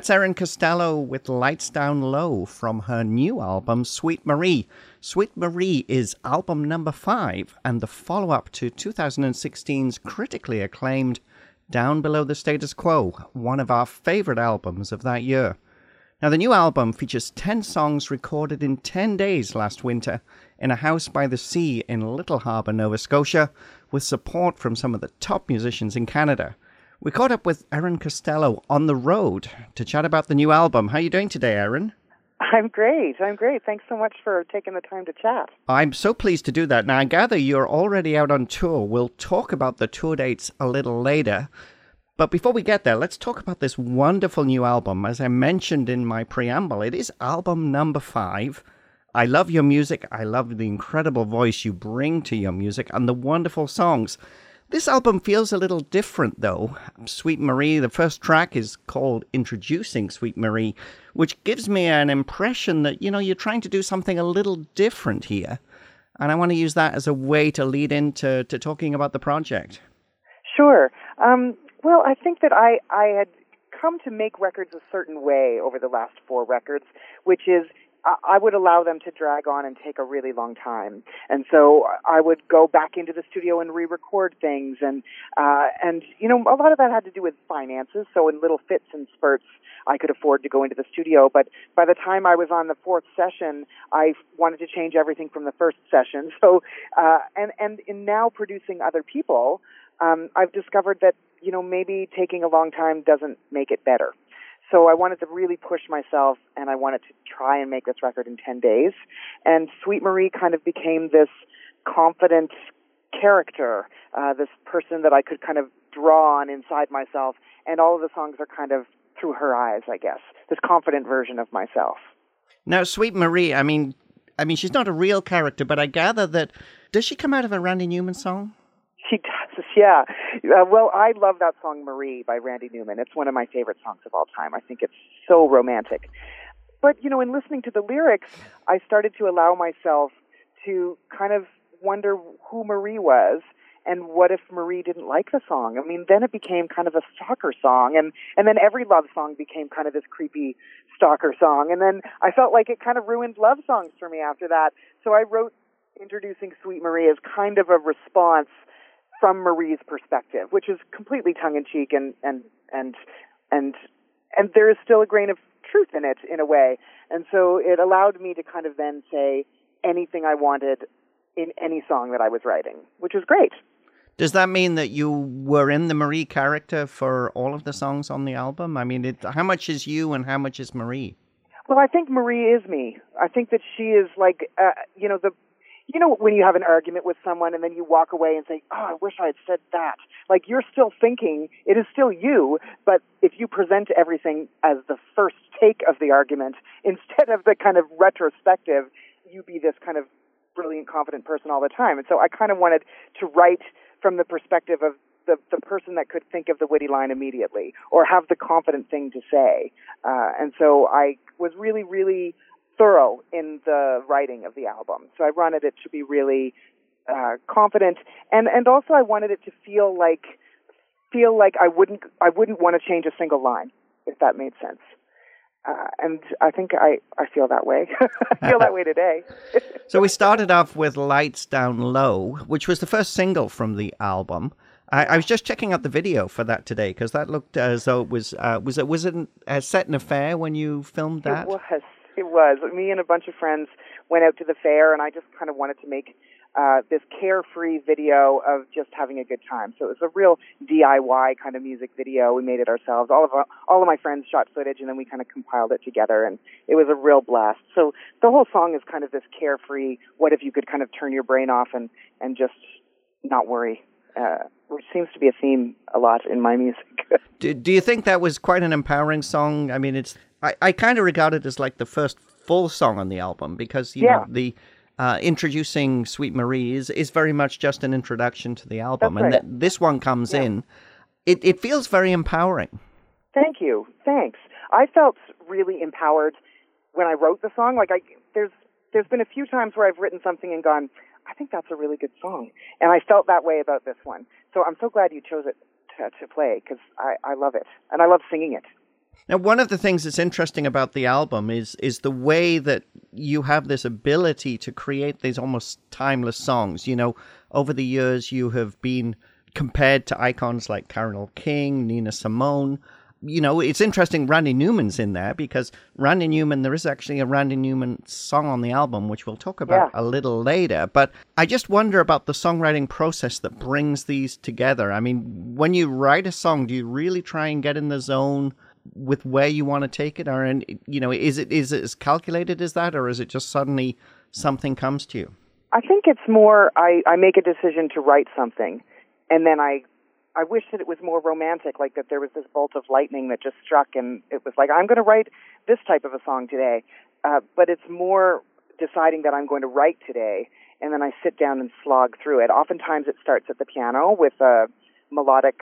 That's Erin Costello with Lights Down Low from her new album, Sweet Marie. Sweet Marie is album number five and the follow up to 2016's critically acclaimed Down Below the Status Quo, one of our favorite albums of that year. Now, the new album features 10 songs recorded in 10 days last winter in a house by the sea in Little Harbour, Nova Scotia, with support from some of the top musicians in Canada. We caught up with Erin Costello on the road to chat about the new album. How are you doing today, Erin? I'm great. I'm great. Thanks so much for taking the time to chat. I'm so pleased to do that. Now, I gather you're already out on tour. We'll talk about the tour dates a little later. But before we get there, let's talk about this wonderful new album. As I mentioned in my preamble, it is album number five. I love your music. I love the incredible voice you bring to your music and the wonderful songs. This album feels a little different, though. Sweet Marie, the first track is called Introducing Sweet Marie, which gives me an impression that, you know, you're trying to do something a little different here. And I want to use that as a way to lead into to talking about the project. Sure. Um, well, I think that I, I had come to make records a certain way over the last four records, which is I would allow them to drag on and take a really long time, and so I would go back into the studio and re-record things, and uh, and you know a lot of that had to do with finances. So in little fits and spurts, I could afford to go into the studio. But by the time I was on the fourth session, I wanted to change everything from the first session. So uh, and and in now producing other people, um, I've discovered that you know maybe taking a long time doesn't make it better. So I wanted to really push myself, and I wanted to try and make this record in ten days. And Sweet Marie kind of became this confident character, uh, this person that I could kind of draw on inside myself, and all of the songs are kind of through her eyes, I guess. This confident version of myself. Now, Sweet Marie, I mean, I mean, she's not a real character, but I gather that does she come out of a Randy Newman song? She does, yeah. Uh, well, I love that song Marie by Randy Newman. It's one of my favorite songs of all time. I think it's so romantic. But, you know, in listening to the lyrics, I started to allow myself to kind of wonder who Marie was and what if Marie didn't like the song? I mean, then it became kind of a stalker song, and and then every love song became kind of this creepy stalker song, and then I felt like it kind of ruined love songs for me after that. So I wrote introducing Sweet Marie as kind of a response from Marie's perspective, which is completely tongue in cheek and and and and and there is still a grain of truth in it in a way. And so it allowed me to kind of then say anything I wanted in any song that I was writing, which was great. Does that mean that you were in the Marie character for all of the songs on the album? I mean, it, how much is you and how much is Marie? Well, I think Marie is me. I think that she is like, uh, you know, the, you know, when you have an argument with someone and then you walk away and say, "Oh, I wish I had said that." Like you're still thinking, it is still you, but if you present everything as the first take of the argument instead of the kind of retrospective, you be this kind of brilliant, confident person all the time. And so I kind of wanted to write from the perspective of the, the person that could think of the witty line immediately or have the confident thing to say. Uh, and so I was really, really thorough in the writing of the album. So I wanted it to be really uh, confident, and and also I wanted it to feel like feel like I wouldn't I wouldn't want to change a single line if that made sense. Uh, and I think I, I feel that way. I feel that way today. so we started off with Lights Down Low, which was the first single from the album. I, I was just checking out the video for that today because that looked as though it was uh, was it was it a set in a fair when you filmed that? It was. It was. Me and a bunch of friends went out to the fair, and I just kind of wanted to make uh, this carefree video of just having a good time. So it was a real DIY kind of music video. We made it ourselves. All of our, all of my friends shot footage, and then we kind of compiled it together, and it was a real blast. So the whole song is kind of this carefree. What if you could kind of turn your brain off and and just not worry uh, which seems to be a theme a lot in my music. do, do you think that was quite an empowering song? I mean, it's I, I kind of regard it as like the first full song on the album because you Yeah. know the uh, introducing Sweet Marie is, is very much just an introduction to the album, and th- this one comes Yeah. in. It it feels very empowering. Thank you. Thanks. I felt really empowered when I wrote the song. Like I, there's there's been a few times where I've written something and gone, I think that's a really good song, and I felt that way about this one. So I'm so glad you chose it to, to play because I, I love it and I love singing it. Now, one of the things that's interesting about the album is is the way that you have this ability to create these almost timeless songs. You know, over the years, you have been compared to icons like Carole King, Nina Simone. You know, it's interesting. Randy Newman's in there because Randy Newman. There is actually a Randy Newman song on the album, which we'll talk about a little later. But I just wonder about the songwriting process that brings these together. I mean, when you write a song, do you really try and get in the zone? with where you want to take it or and you know is it is it as calculated as that or is it just suddenly something comes to you I think it's more I, I make a decision to write something and then I I wish that it was more romantic, like that there was this bolt of lightning that just struck and it was like, I'm gonna write this type of a song today. Uh, but it's more deciding that I'm going to write today and then I sit down and slog through it. Oftentimes it starts at the piano with a melodic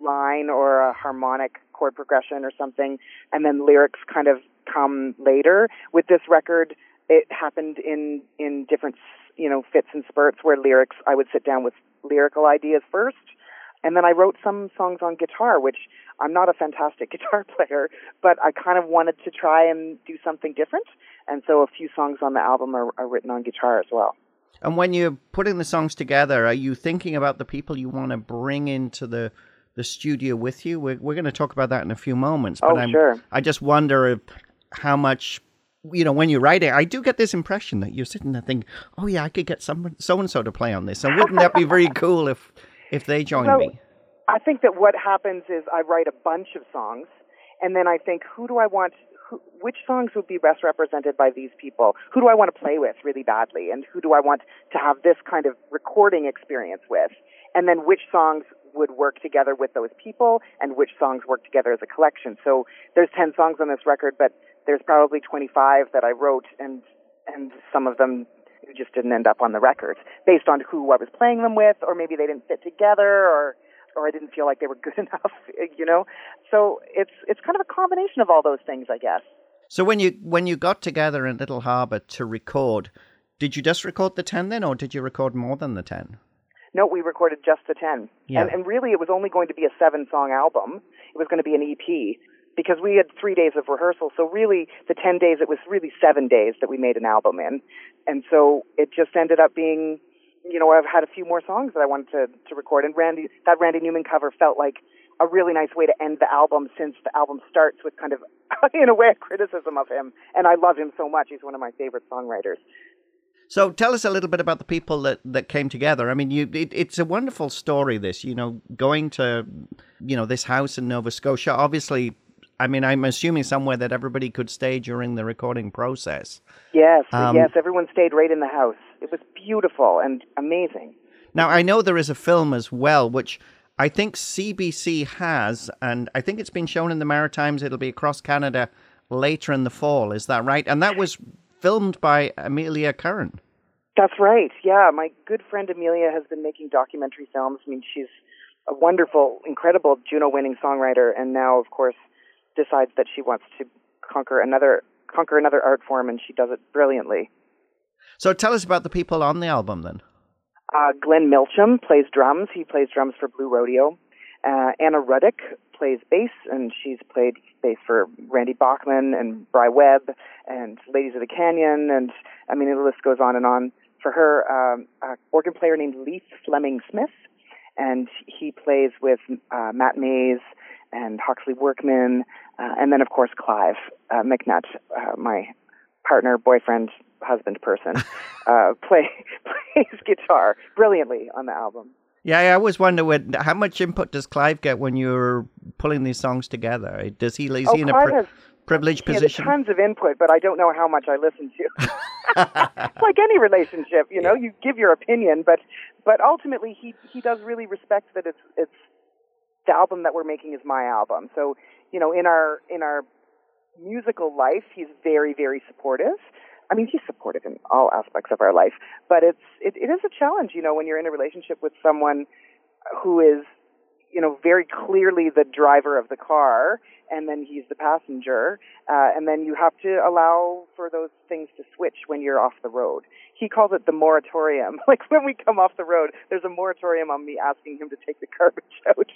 line or a harmonic chord progression or something, and then lyrics kind of come later. With this record, it happened in in different you know fits and spurts where lyrics I would sit down with lyrical ideas first, and then I wrote some songs on guitar, which I'm not a fantastic guitar player, but I kind of wanted to try and do something different, and so a few songs on the album are, are written on guitar as well. and when you're putting the songs together are you thinking about the people you want to bring into the the studio with you we're, we're going to talk about that in a few moments but Oh, I'm, sure. i just wonder if, how much you know when you write it i do get this impression that you're sitting there thinking oh yeah i could get someone so and so to play on this and wouldn't that be very cool if if they join Well, me I think that what happens is I write a bunch of songs, and then I think, who do I want? Who, which songs would be best represented by these people? Who do I want to play with really badly, and who do I want to have this kind of recording experience with? And then which songs would work together with those people, and which songs work together as a collection? So there's ten songs on this record, but there's probably 25 that I wrote, and and some of them just didn't end up on the record based on who I was playing them with, or maybe they didn't fit together, or or I didn't feel like they were good enough, you know. So it's it's kind of a combination of all those things, I guess. So when you when you got together in Little Harbour to record, did you just record the ten then, or did you record more than the ten? No, we recorded just the ten, Yeah. and and really it was only going to be a seven song album. It was going to be an EP because we had three days of rehearsal. So really, the ten days it was really seven days that we made an album in, and so it just ended up being you know, I've had a few more songs that I wanted to, to record, and Randy, that Randy Newman cover felt like a really nice way to end the album since the album starts with kind of, in a way, a criticism of him. And I love him so much. He's one of my favorite songwriters. So tell us a little bit about the people that, that came together. I mean, you it, it's a wonderful story. This, you know, going to, you know, this house in Nova Scotia. Obviously, I mean, I'm assuming somewhere that everybody could stay during the recording process. Yes, um, yes, everyone stayed right in the house. It was beautiful and amazing. Now, I know there is a film as well, which I think CBC has, and I think it's been shown in the Maritimes. It'll be across Canada later in the fall. Is that right? And that was filmed by Amelia Curran. That's right. Yeah, my good friend Amelia has been making documentary films. I mean, she's a wonderful, incredible Juno-winning songwriter, and now, of course, decides that she wants to conquer another conquer another art form, and she does it brilliantly. So, tell us about the people on the album, then. Uh, Glenn Milchem plays drums. He plays drums for Blue Rodeo. Uh, Anna Ruddick plays bass, and she's played bass for Randy Bachman and Bry Webb and Ladies of the Canyon, and I mean the list goes on and on. For her, um, an organ player named Leith Fleming Smith, and he plays with uh, Matt Mays and Hawksley Workman, uh, and then of course Clive uh, McNutt, uh, my partner, boyfriend, husband person, uh, play plays guitar brilliantly on the album. Yeah, I always wonder when, how much input does Clive get when you're pulling these songs together? Does he is oh, he in Clive a pri- has, privileged position? Tons of input, but I don't know how much I listen to. like any relationship, you know, you give your opinion, but but ultimately he he does really respect that it's it's the album that we're making is my album. So you know, in our in our musical life, he's very very supportive. I mean, he's supportive in all aspects of our life, but it's it, it is a challenge, you know, when you're in a relationship with someone who is, you know, very clearly the driver of the car, and then he's the passenger, uh, and then you have to allow for those things to switch when you're off the road. He calls it the moratorium. Like when we come off the road, there's a moratorium on me asking him to take the garbage out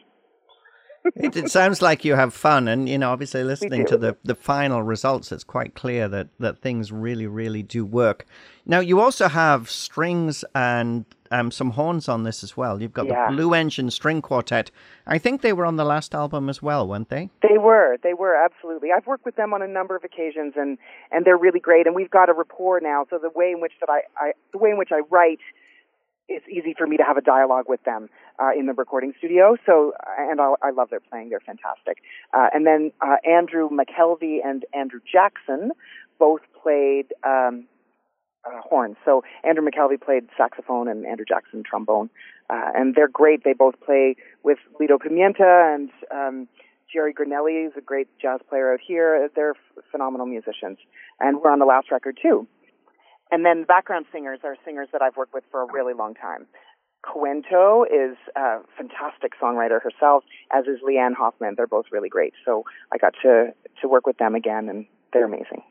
it, it, sounds like you have fun, and you know, obviously, listening to the, the final results, it's quite clear that that things really, really do work. Now, you also have strings and um, some horns on this as well. You've got yeah. the Blue Engine String Quartet. I think they were on the last album as well, weren't they? They were. They were absolutely. I've worked with them on a number of occasions, and and they're really great. And we've got a rapport now. So the way in which that I, I the way in which I write it's easy for me to have a dialogue with them uh, in the recording studio. So, and I, I love their playing; they're fantastic. Uh, and then uh, Andrew McKelvey and Andrew Jackson both played um, uh, horns. So Andrew McKelvey played saxophone and Andrew Jackson trombone, uh, and they're great. They both play with Lido Pimienta and um, Jerry Granelli is a great jazz player out here. They're phenomenal musicians, and we're on the last record too. And then background singers are singers that I've worked with for a really long time. Cuento is a fantastic songwriter herself, as is Leanne Hoffman. They're both really great. So I got to, to work with them again, and they're amazing.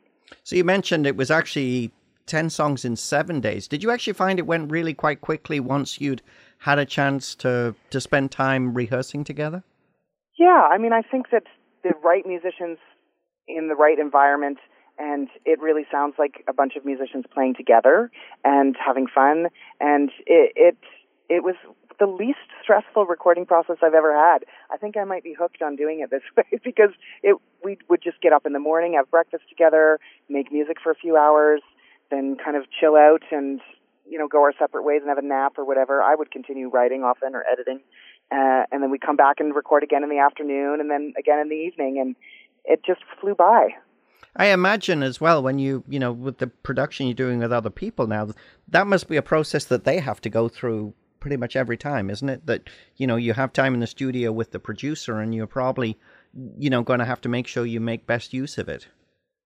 So you mentioned it was actually 10 songs in seven days. Did you actually find it went really quite quickly once you'd had a chance to, to spend time rehearsing together? Yeah, I mean, I think that the right musicians in the right environment – and it really sounds like a bunch of musicians playing together and having fun and it it it was the least stressful recording process I've ever had. I think I might be hooked on doing it this way because it we would just get up in the morning, have breakfast together, make music for a few hours, then kind of chill out and you know go our separate ways and have a nap or whatever. I would continue writing often or editing, uh, and then we come back and record again in the afternoon and then again in the evening, and it just flew by. I imagine as well when you, you know, with the production you're doing with other people now, that must be a process that they have to go through pretty much every time, isn't it? That, you know, you have time in the studio with the producer and you're probably, you know, going to have to make sure you make best use of it.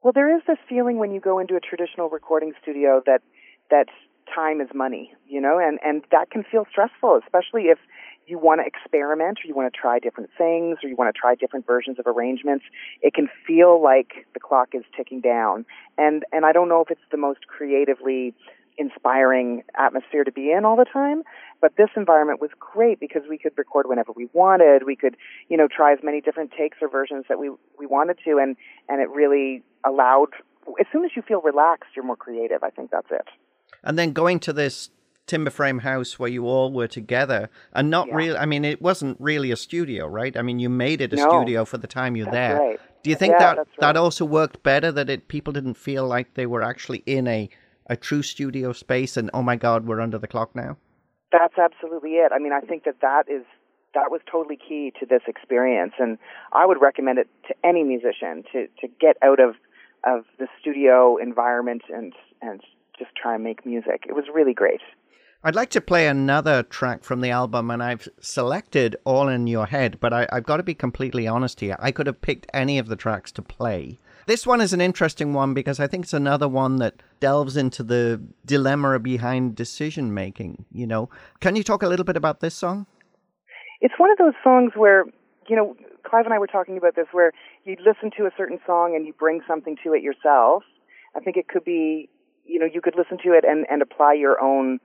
Well, there is this feeling when you go into a traditional recording studio that that time is money, you know, and and that can feel stressful, especially if you want to experiment or you want to try different things or you want to try different versions of arrangements, it can feel like the clock is ticking down. And and I don't know if it's the most creatively inspiring atmosphere to be in all the time, but this environment was great because we could record whenever we wanted. We could, you know, try as many different takes or versions that we we wanted to and and it really allowed as soon as you feel relaxed, you're more creative. I think that's it. And then going to this timber frame house where you all were together and not Yeah. really I mean it wasn't really a studio, right? I mean you made it a No. studio for the time you're That's there. right. Do you think Yeah, that that's that also worked better that it people didn't feel like they were actually in a a true studio space and oh my god, we're under the clock now? That's absolutely it. I mean, I think that that is that was totally key to this experience, and I would recommend it to any musician to to get out of of the studio environment and and try and make music. It was really great. I'd like to play another track from the album, and I've selected All in Your Head, but I, I've got to be completely honest here. I could have picked any of the tracks to play. This one is an interesting one because I think it's another one that delves into the dilemma behind decision making. You know, can you talk a little bit about this song? It's one of those songs where, you know, Clive and I were talking about this where you listen to a certain song and you bring something to it yourself. I think it could be, you know, you could listen to it and, and apply your own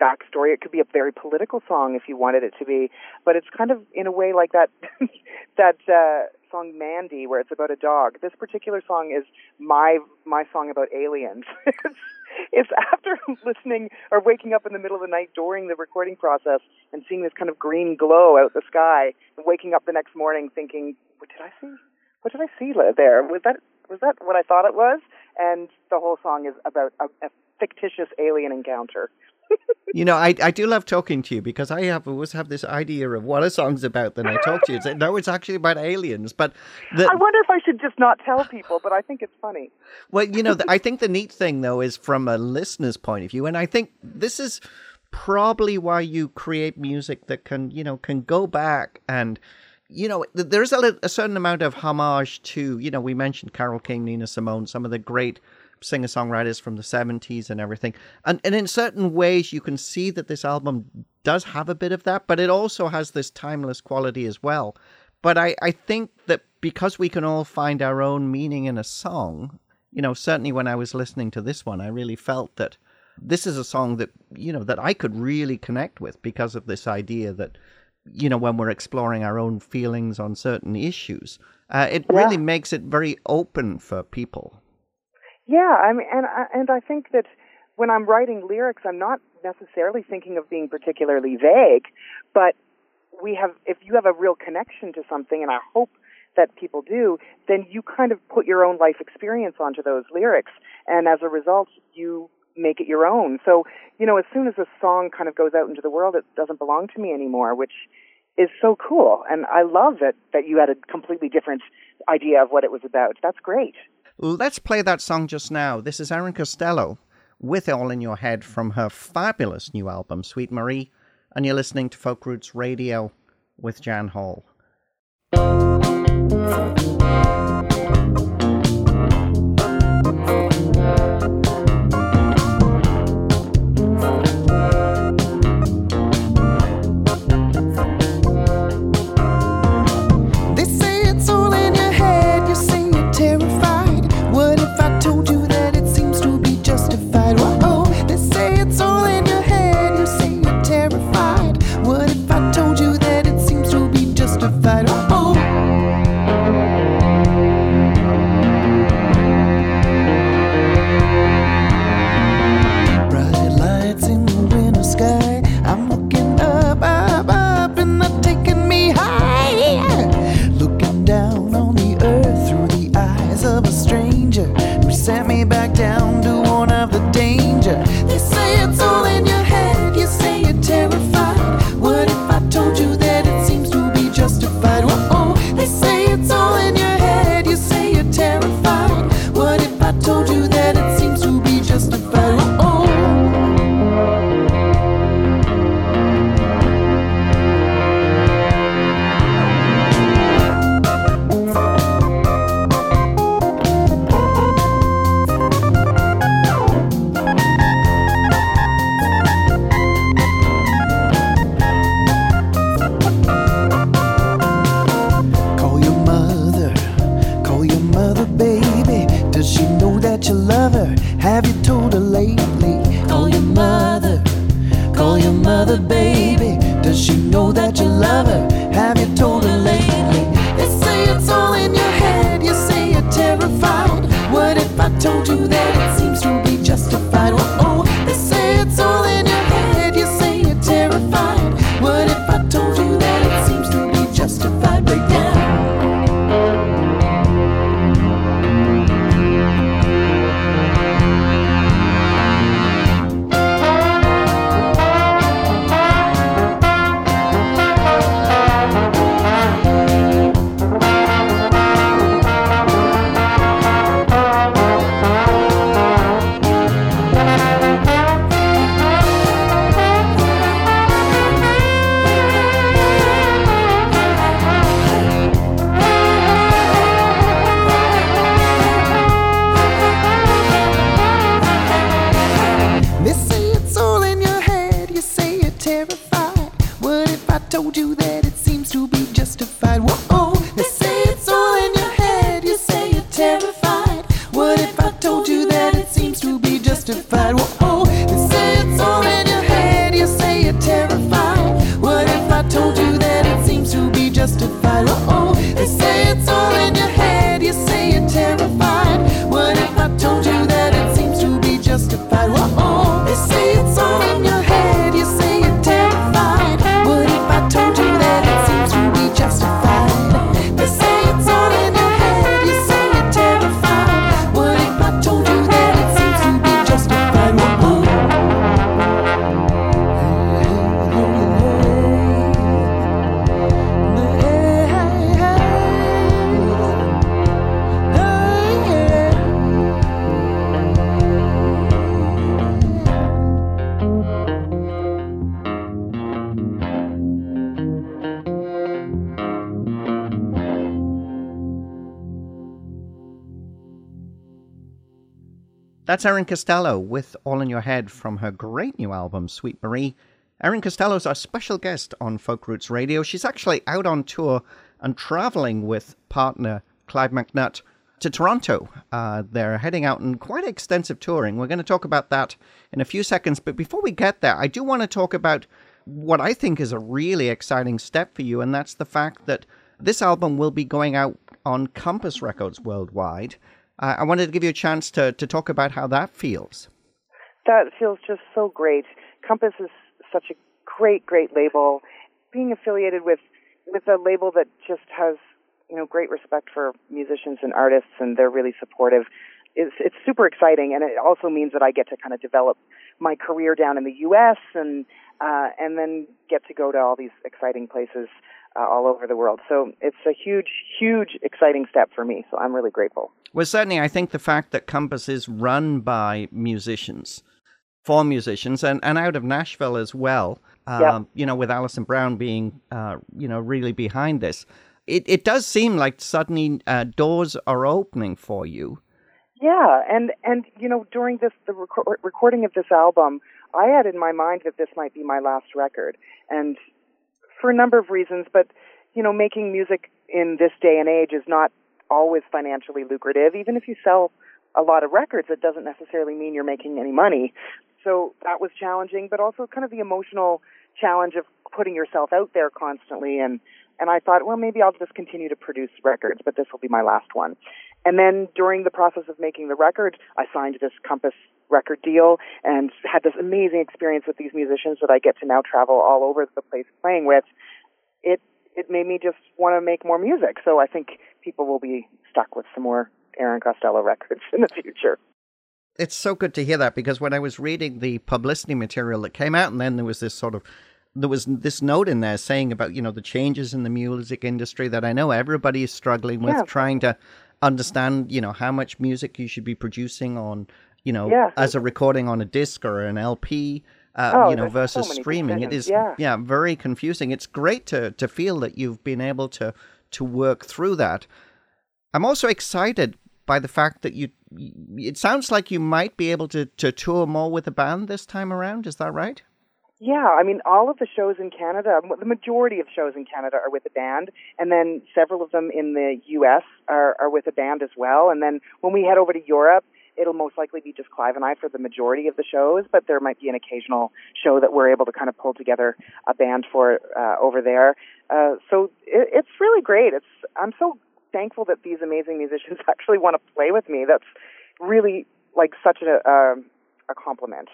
backstory. It could be a very political song if you wanted it to be, but it's kind of in a way like that that uh, song Mandy, where it's about a dog. This particular song is my my song about aliens. it's, it's after listening or waking up in the middle of the night during the recording process and seeing this kind of green glow out the sky, and waking up the next morning thinking, "What did I see? What did I see there? Was that was that what I thought it was?" And the whole song is about a, a fictitious alien encounter. You know, I, I do love talking to you because I have always have this idea of what a song's about. Then I talk to you and say, no, it's actually about aliens. But the, I wonder if I should just not tell people, but I think it's funny. Well, you know, I think the neat thing though is from a listener's point of view, and I think this is probably why you create music that can, you know, can go back and, you know, there's a, a certain amount of homage to, you know, we mentioned Carole King, Nina Simone, some of the great singer songwriters from the 70s and everything. And, and in certain ways, you can see that this album does have a bit of that, but it also has this timeless quality as well. But I, I think that because we can all find our own meaning in a song, you know, certainly when I was listening to this one, I really felt that this is a song that, you know, that I could really connect with because of this idea that, you know, when we're exploring our own feelings on certain issues, uh, it Yeah. really makes it very open for people. Yeah, I mean, and I- and I think that when I'm writing lyrics, I'm not necessarily thinking of being particularly vague, but we have if you have a real connection to something, and I hope that people do, then you kind of put your own life experience onto those lyrics, and as a result, you make it your own. So, you know, as soon as a song kind of goes out into the world, it doesn't belong to me anymore, which is so cool. And I love that that you had a completely different idea of what it was about. That's great. Let's play that song just now. This is Erin Costello with All in Your Head from her fabulous new album, Sweet Marie, and you're listening to Folk Roots Radio with Jan Hall. A stranger who sent me back down That's Erin Costello with All in Your Head from her great new album, Sweet Marie. Erin Costello is our special guest on Folk Roots Radio. She's actually out on tour and traveling with partner Clive McNutt to Toronto. Uh, they're heading out on quite extensive touring. We're going to talk about that in a few seconds. But before we get there, I do want to talk about what I think is a really exciting step for you, and that's the fact that this album will be going out on Compass Records worldwide. Uh, I wanted to give you a chance to, to talk about how that feels. That feels just so great. Compass is such a great, great label. Being affiliated with with a label that just has you know great respect for musicians and artists, and they're really supportive. It's it's super exciting, and it also means that I get to kind of develop my career down in the U.S. and uh, and then get to go to all these exciting places uh, all over the world. So it's a huge, huge, exciting step for me. So I'm really grateful. Well, certainly, I think the fact that Compass is run by musicians, for musicians, and, and out of Nashville as well, um, Yeah. you know, with Alison Brown being, uh, you know, really behind this, it, it does seem like suddenly uh, doors are opening for you. Yeah, and and you know during this the reco- recording of this album, I had in my mind that this might be my last record, and for a number of reasons. But you know, making music in this day and age is not always financially lucrative. Even if you sell a lot of records, it doesn't necessarily mean you're making any money. So that was challenging, but also kind of the emotional challenge of putting yourself out there constantly and and I thought, well, maybe I'll just continue to produce records, but this will be my last one. And then during the process of making the record, I signed this Compass record deal and had this amazing experience with these musicians that I get to now travel all over the place playing with. It it made me just want to make more music. So I think people will be stuck with some more Erin Costello records in the future. It's so good to hear that because when I was reading the publicity material that came out, and then there was this sort of there was this note in there saying about you know the changes in the music industry that I know everybody is struggling with, Yeah. trying to understand you know how much music you should be producing on you know Yeah. as a recording on a disc or an LP. Uh, Oh, you know, there's so versus streaming, it decisions, is yeah. very confusing. It's great to to feel that you've been able to to work through that. I'm also excited by the fact that you. It sounds like you might be able to to tour more with the band this time around. Is that right? Yeah, I mean, all of the shows in Canada, the majority of shows in Canada are with a band, and then several of them in the U.S. are, are with a band as well. And then when we head over to Europe, it'll most likely be just Clive and I for the majority of the shows, but there might be an occasional show that we're able to kind of pull together a band for uh, over there. Uh, so it, it's really great. It's I'm so thankful that these amazing musicians actually want to play with me. That's really like such a um a compliment.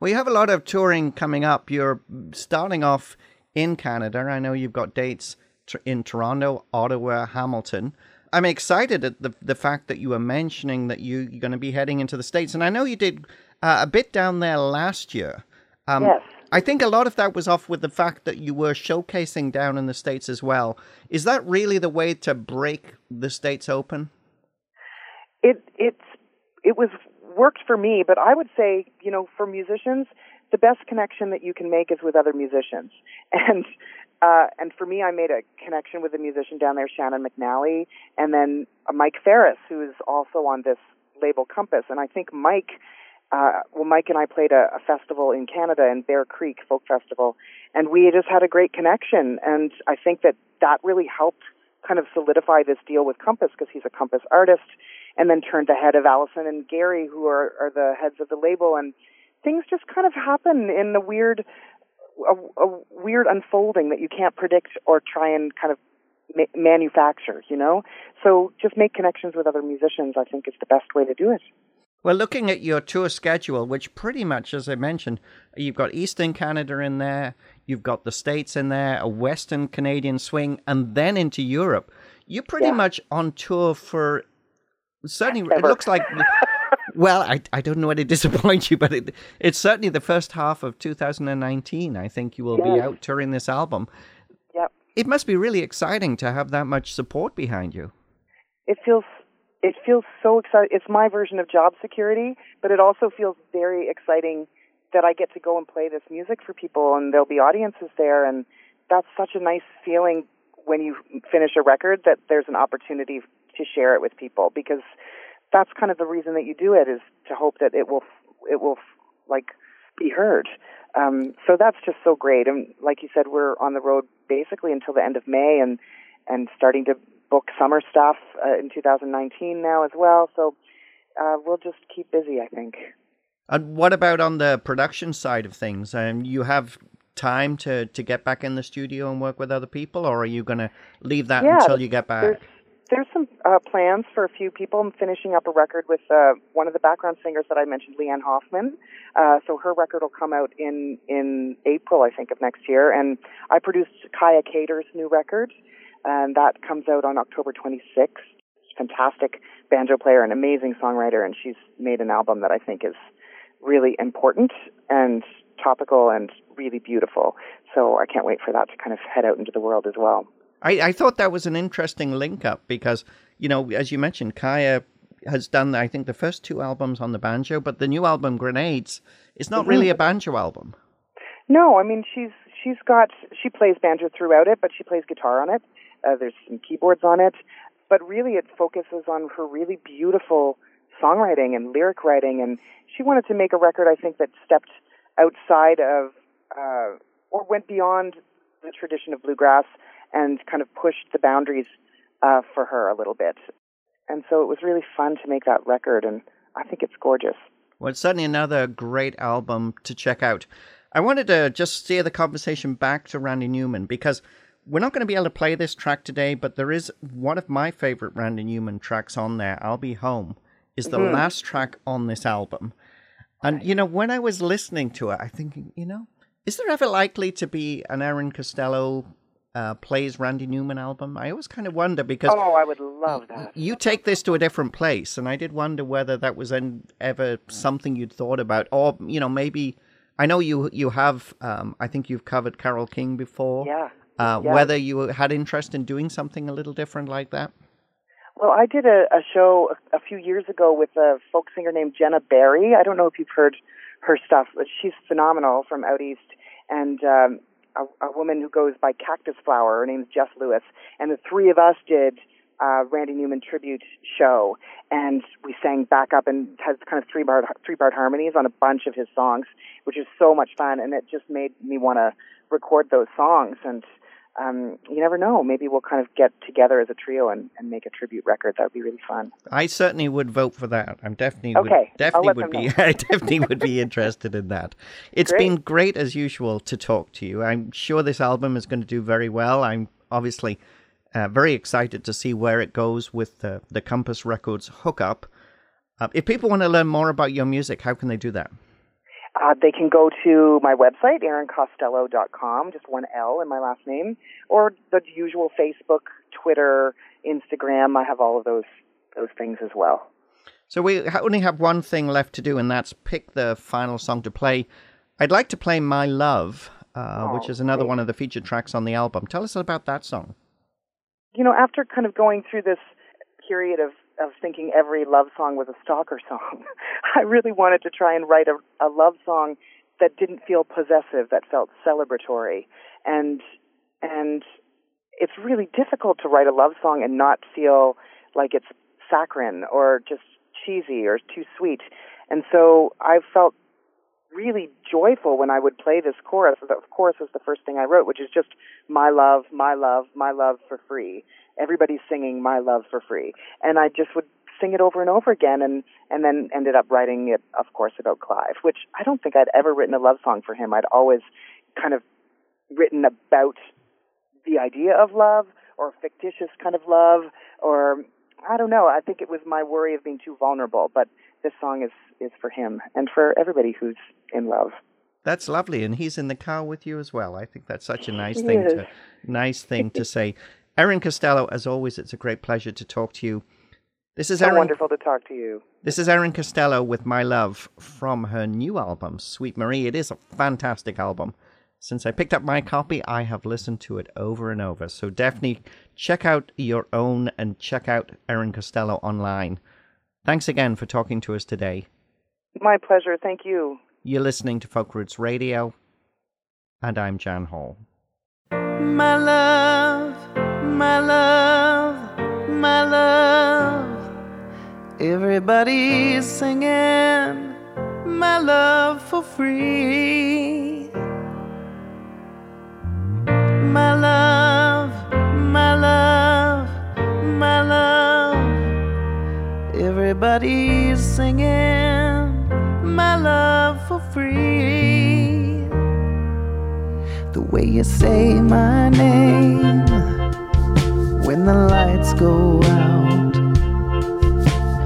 Well, you have a lot of touring coming up. You're starting off in Canada. I know you've got dates in Toronto, Ottawa, Hamilton. I'm excited at the the fact that you were mentioning that you, you're going to be heading into the states, and I know you did uh, a bit down there last year. Um, Yes. I think a lot of that was off with the fact that you were showcasing down in the states as well. Is that really the way to break the states open? it it's it was worked for me, but I would say, you know, for musicians, the best connection that you can make is with other musicians. And uh and for me I made a connection with a musician down there, Shannon McNally, and then uh, Mike Farris, who is also on this label Compass. And I think Mike uh, well, Mike and I played a, a festival in Canada in Bear Creek Folk Festival, and we just had a great connection. And I think that that really helped kind of solidify this deal with Compass because he's a Compass artist, and then turned the head of Allison and Gary, who are, are the heads of the label, and things just kind of happen in the weird, a, a weird unfolding that you can't predict or try and kind of ma- manufacture. You know, so just make connections with other musicians. I think is the best way to do it. Well, looking at your tour schedule, which pretty much, as I mentioned, you've got Eastern Canada in there, you've got the States in there, a Western Canadian swing, and then into Europe. You're pretty Yeah. much on tour for certainly, it looks like. Well, I, I don't know how to disappoint you, but it, it's certainly the first half of 2019. I think you will be out touring this album. Yep. It must be really exciting to have that much support behind you. it feels it feels so exciting. It's my version of job security, but it also feels very exciting that I get to go and play this music for people, and there'll be audiences there, and that's such a nice feeling when you finish a record that there's an opportunity to share it with people because that's kind of the reason that you do it is to hope that it will it will like be heard. Um, so that's just so great, and like you said, we're on the road basically until the end of May, and and starting to book summer stuff uh, in 2019 now as well. So uh, we'll just keep busy, I think. And what about on the production side of things? Um, you have time to, to get back in the studio and work with other people, or are you going to leave that Yeah, until you get There's back? there's some uh, plans for a few people. I'm finishing up a record with uh, one of the background singers that I mentioned, Leanne Hoffman. Uh, so her record will come out in in April, I think, of next year. And I produced Kaia Kater's new record, and that comes out on October 26th. Fantastic banjo player and amazing songwriter, and she's made an album that I think is really important and topical and really beautiful. So I can't wait for that to kind of head out into the world as well. I, I thought that was an interesting link up because, you know, as you mentioned, Kaia has done, I think, the first two albums on the banjo, but the new album, Grenades, is not really a banjo album. No, I mean she's she's got she plays banjo throughout it, but she plays guitar on it. Uh, there's some keyboards on it, but really it focuses on her really beautiful songwriting and lyric writing. And she wanted to make a record, I think, that stepped outside of uh, or went beyond the tradition of bluegrass and kind of pushed the boundaries uh, for her a little bit. And so it was really fun to make that record, and I think it's gorgeous. Well, it's certainly another great album to check out. I wanted to just steer the conversation back to Randy Newman because we're not going to be able to play this track today, but there is one of my favorite Randy Newman tracks on there, I'll Be Home, is the last track on this album. And, you know, when I was listening to it, I thinking, you know, is there ever likely to be an Erin Costello uh, plays Randy Newman album? I always kind of wonder because Oh, I would love that. you take this to a different place, and I did wonder whether that was ever something you'd thought about, or you know, maybe I know you you have. Um, I think you've covered Carole King before. Yeah. Uh, yeah. Whether you had interest in doing something a little different like that. Well, I did a, a show a, a few years ago with a folk singer named Jenna Barry. I don't know if you've heard her stuff, but she's phenomenal from out east. And um, a, a woman who goes by Cactus Flower. Her name's Jess Lewis. And the three of us did uh, Randy Newman tribute show, and we sang back up and has kind of three part three part harmonies on a bunch of his songs, which is so much fun. And it just made me want to record those songs and um, you never know. Maybe we'll kind of get together as a trio and, and make a tribute record. That would be really fun. I certainly would vote for that. I'm definitely Okay, would, definitely would be. I definitely would be interested in that. It's Great. been great as usual to talk to you. I'm sure this album is going to do very well. I'm obviously uh, very excited to see where it goes with the the Compass Records hookup. Uh, if people want to learn more about your music, how can they do that? Uh, they can go to my website, erincostello.com, just one L in my last name, or the usual Facebook, Twitter, Instagram. I have all of those those things as well. So we only have one thing left to do, and that's pick the final song to play. I'd like to play "My Love," uh, which Oh, is another great. one of the featured tracks on the album. Tell us about that song. You know, after kind of going through this period of of thinking every love song was a stalker song, I really wanted to try and write a, a love song that didn't feel possessive, that felt celebratory, and and it's really difficult to write a love song and not feel like it's saccharine or just cheesy or too sweet. And so I felt really joyful when I would play this chorus. The chorus was the first thing I wrote, which is just my love, my love, my love for free. Everybody's singing my love for free. And I just would sing it over and over again and, and then ended up writing it, of course, about Clive, which I don't think I'd ever written a love song for him. I'd always kind of written about the idea of love or fictitious kind of love or I don't know. I think it was my worry of being too vulnerable, but this song is is for him and for everybody who's in love. That's lovely, and he's in the car with you as well. I think that's such a nice He thing is. to nice thing to say. Erin Costello, as always, it's a great pleasure to talk to you. This is So Erin. wonderful to talk to you. This is Erin Costello with My Love from her new album, Sweet Marie. It is a fantastic album. Since I picked up my copy, I have listened to it over and over. So definitely check out your own and check out Erin Costello online. Thanks again for talking to us today. My pleasure. Thank you. You're listening to Folk Roots Radio, and I'm Jan Hall. My love, my love, my love. Everybody's singing my love for free. My love, my love, my love. Everybody's singing my love for free. The way you say my name when the lights go out.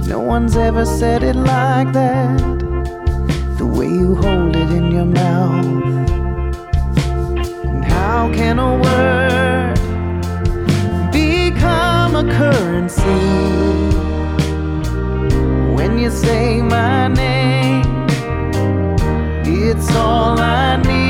No one's ever said it like that. The way you hold it in your mouth. And how can a word become a currency when you say my name? It's all I need.